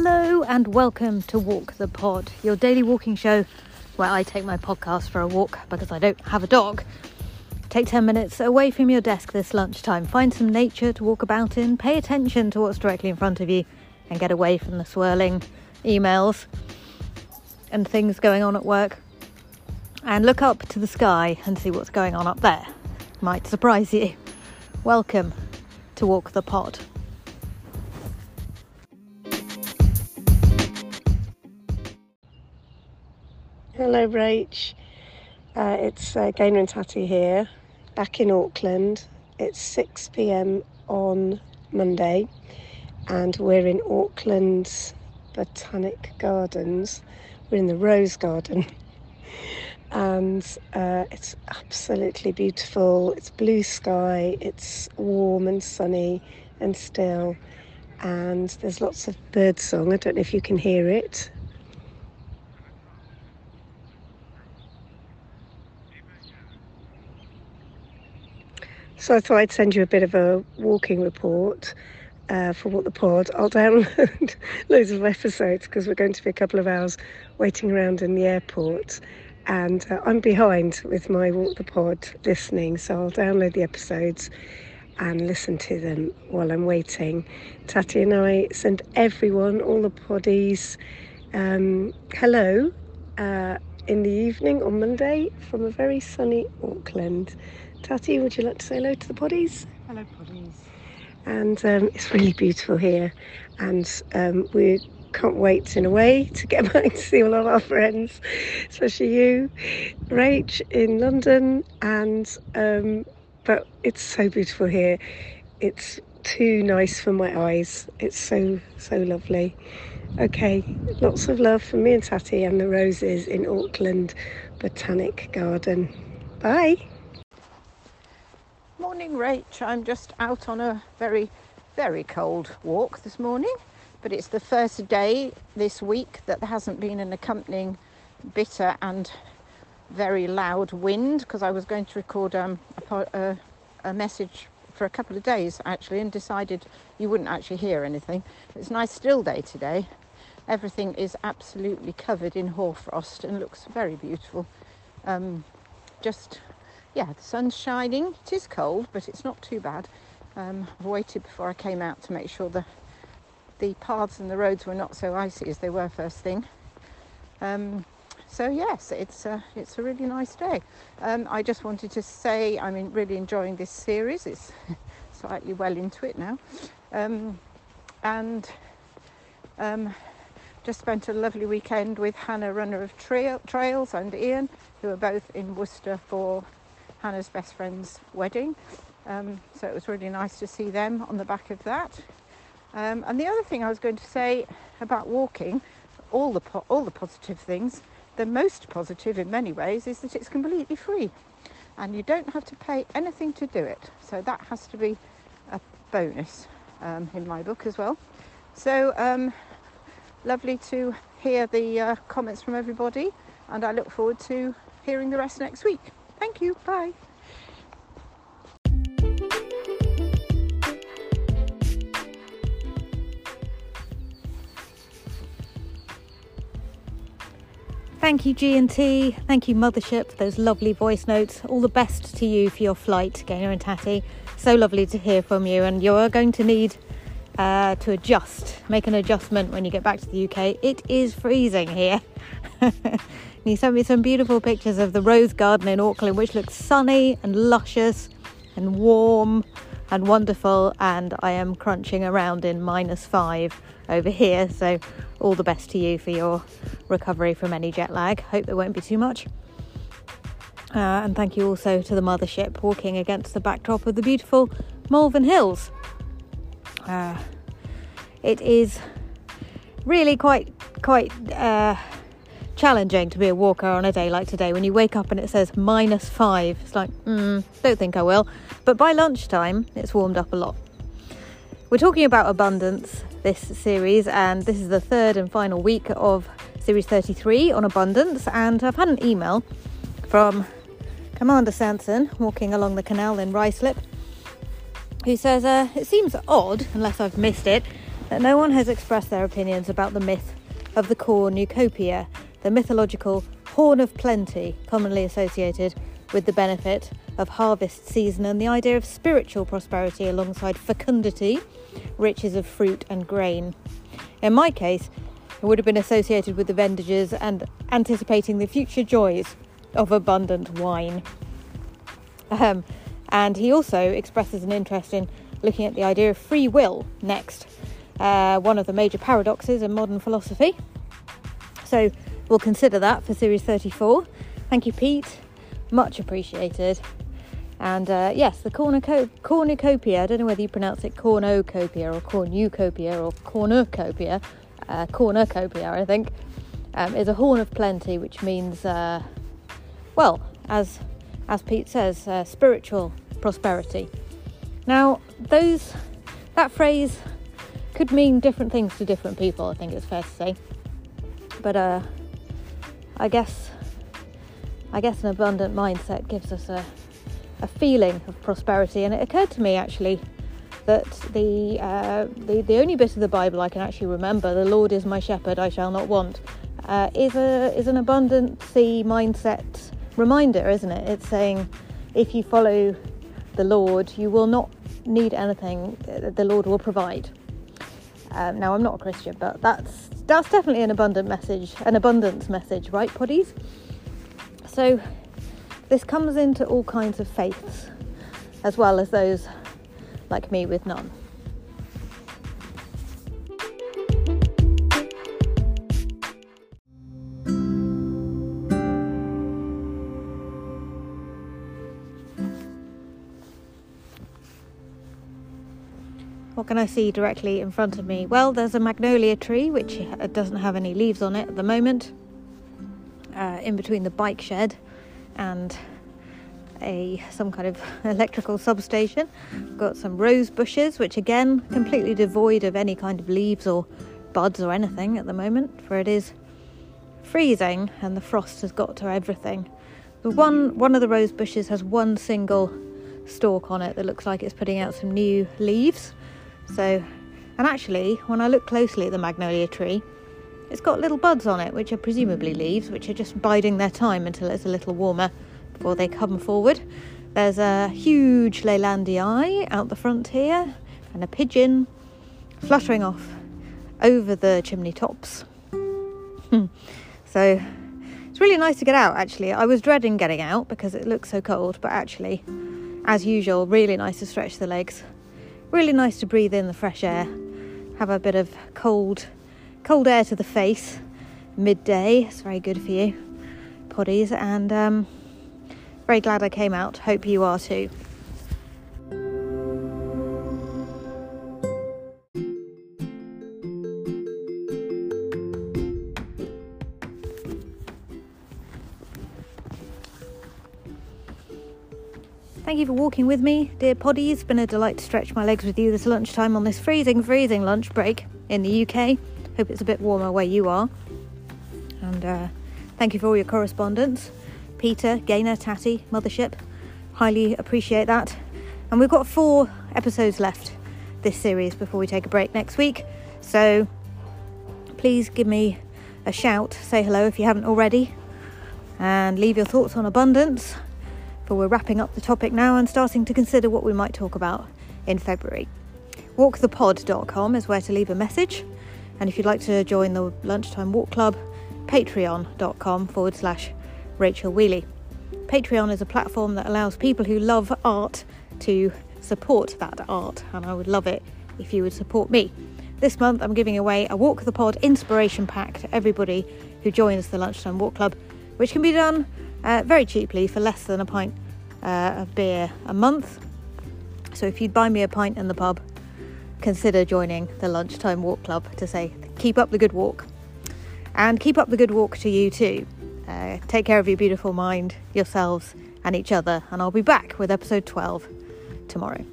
Hello and welcome to Walk the Pod, your daily walking show where I take my podcast for a walk because I don't have a dog. Take 10 minutes away from your desk this lunchtime, find some nature to walk about in, pay attention to what's directly in front of you, and get away from the swirling emails and things going on at work. And look up to the sky and see what's going on up there. Might surprise you. Welcome to Walk the Pod. Hello, Rach. Uh, it's uh, and Tatty here, back in Auckland. It's 6 pm on Monday, and we're in Auckland's Botanic Gardens. We're in the Rose Garden, and uh, it's absolutely beautiful. It's blue sky, it's warm and sunny and still, and there's lots of bird song. I don't know if you can hear it. So I thought I'd send you a bit of a walking report uh, for Walk the Pod. I'll download loads of episodes because we're going to be a couple of hours waiting around in the airport. And uh, I'm behind with my Walk the Pod listening, so I'll download the episodes and listen to them while I'm waiting. Tati and I send everyone, all the poddies, um, hello uh, in the evening on Monday from a very sunny Auckland. Tati, would you like to say hello to the poddies? Hello, poddies. And um, it's really beautiful here, and um, we can't wait in a way to get back to see all of our friends, especially you, Rach in London. And um, but it's so beautiful here. It's too nice for my eyes. It's so so lovely. Okay, lots of love from me and Tati and the roses in Auckland Botanic Garden. Bye. Morning, Rach. I'm just out on a very, very cold walk this morning, but it's the first day this week that there hasn't been an accompanying bitter and very loud wind because I was going to record um, a, a, message for a couple of days actually and decided you wouldn't actually hear anything. It's a nice still day today. Everything is absolutely covered in hoarfrost and looks very beautiful. Um, just yeah, the sun's shining. It is cold, but it's not too bad. Um, I've waited before I came out to make sure the the paths and the roads were not so icy as they were first thing. Um, so yes, it's a, it's a really nice day. Um, I just wanted to say I'm really enjoying this series. It's slightly well into it now, um, and um, just spent a lovely weekend with Hannah, runner of trail, trails, and Ian, who are both in Worcester for Hannah's best friend's wedding. Um, so it was really nice to see them on the back of that. Um, and the other thing I was going to say about walking, all the po- all the positive things, the most positive in many ways is that it's completely free, and you don't have to pay anything to do it. So that has to be a bonus um, in my book as well. So um, lovely to hear the uh, comments from everybody, and I look forward to hearing the rest next week. Thank you. Bye. Thank you, G&T. Thank you, Mothership, for those lovely voice notes. All the best to you for your flight, Gaynor and Tatty. So lovely to hear from you, and you're going to need uh, to adjust, make an adjustment when you get back to the UK. It is freezing here. he sent me some beautiful pictures of the rose garden in Auckland, which looks sunny and luscious and warm and wonderful. And I am crunching around in minus five over here. So, all the best to you for your recovery from any jet lag. Hope there won't be too much. Uh, and thank you also to the mothership walking against the backdrop of the beautiful Malvern Hills. Uh, it is really quite quite uh, challenging to be a walker on a day like today when you wake up and it says minus five. It's like, mm, don't think I will. But by lunchtime, it's warmed up a lot. We're talking about abundance this series, and this is the third and final week of series 33 on abundance. And I've had an email from Commander Sanson walking along the canal in Ruislip who says, uh, It seems odd, unless I've missed it, that no one has expressed their opinions about the myth of the cornucopia, the mythological horn of plenty, commonly associated with the benefit of harvest season and the idea of spiritual prosperity alongside fecundity, riches of fruit and grain. In my case, it would have been associated with the vintages and anticipating the future joys of abundant wine. Um, and he also expresses an interest in looking at the idea of free will next, uh, one of the major paradoxes in modern philosophy. So we'll consider that for series 34. Thank you, Pete. Much appreciated. And uh, yes, the cornucopia, I don't know whether you pronounce it cornucopia or cornucopia or cornucopia, uh, cornucopia, I think, um, is a horn of plenty, which means, uh, well, as, as Pete says, uh, spiritual prosperity. Now, those that phrase could mean different things to different people, I think it's fair to say. But uh, I guess I guess an abundant mindset gives us a a feeling of prosperity. And it occurred to me actually that the, uh, the, the only bit of the Bible I can actually remember, "The Lord is my shepherd; I shall not want," uh, is a is an abundancy mindset reminder, isn't it? It's saying, if you follow the Lord, you will not need anything; the Lord will provide. Um, now, I'm not a Christian, but that's that's definitely an abundant message, an abundance message, right, Poddies? So this comes into all kinds of faiths, as well as those like me with none. Can I see directly in front of me? Well, there's a magnolia tree which doesn't have any leaves on it at the moment, uh, in between the bike shed and a some kind of electrical substation. I've Got some rose bushes, which again completely devoid of any kind of leaves or buds or anything at the moment, for it is freezing and the frost has got to everything. The one one of the rose bushes has one single stalk on it that looks like it's putting out some new leaves. So, and actually, when I look closely at the magnolia tree, it's got little buds on it, which are presumably leaves, which are just biding their time until it's a little warmer before they come forward. There's a huge Leylandii out the front here, and a pigeon fluttering off over the chimney tops. Hmm. so it's really nice to get out actually. I was dreading getting out because it looks so cold, but actually, as usual, really nice to stretch the legs. Really nice to breathe in the fresh air, have a bit of cold cold air to the face midday. It's very good for you, poddies, and um, very glad I came out. Hope you are too. Thank you for walking with me, dear poddies. It's been a delight to stretch my legs with you this lunchtime on this freezing, freezing lunch break in the UK. Hope it's a bit warmer where you are. And uh, thank you for all your correspondence. Peter, Gaynor, Tatty, Mothership. Highly appreciate that. And we've got four episodes left this series before we take a break next week. So please give me a shout, say hello if you haven't already, and leave your thoughts on abundance. For we're wrapping up the topic now and starting to consider what we might talk about in February. Walkthepod.com is where to leave a message. And if you'd like to join the Lunchtime Walk Club, patreon.com forward slash Rachel Wheely. Patreon is a platform that allows people who love art to support that art, and I would love it if you would support me. This month, I'm giving away a Walk the Pod inspiration pack to everybody who joins the Lunchtime Walk Club, which can be done uh, very cheaply for less than a pint uh, of beer a month. So if you'd buy me a pint in the pub, consider joining the Lunchtime Walk Club to say, keep up the good walk. And keep up the good walk to you too. Uh, take care of your beautiful mind, yourselves, and each other. And I'll be back with episode 12 tomorrow.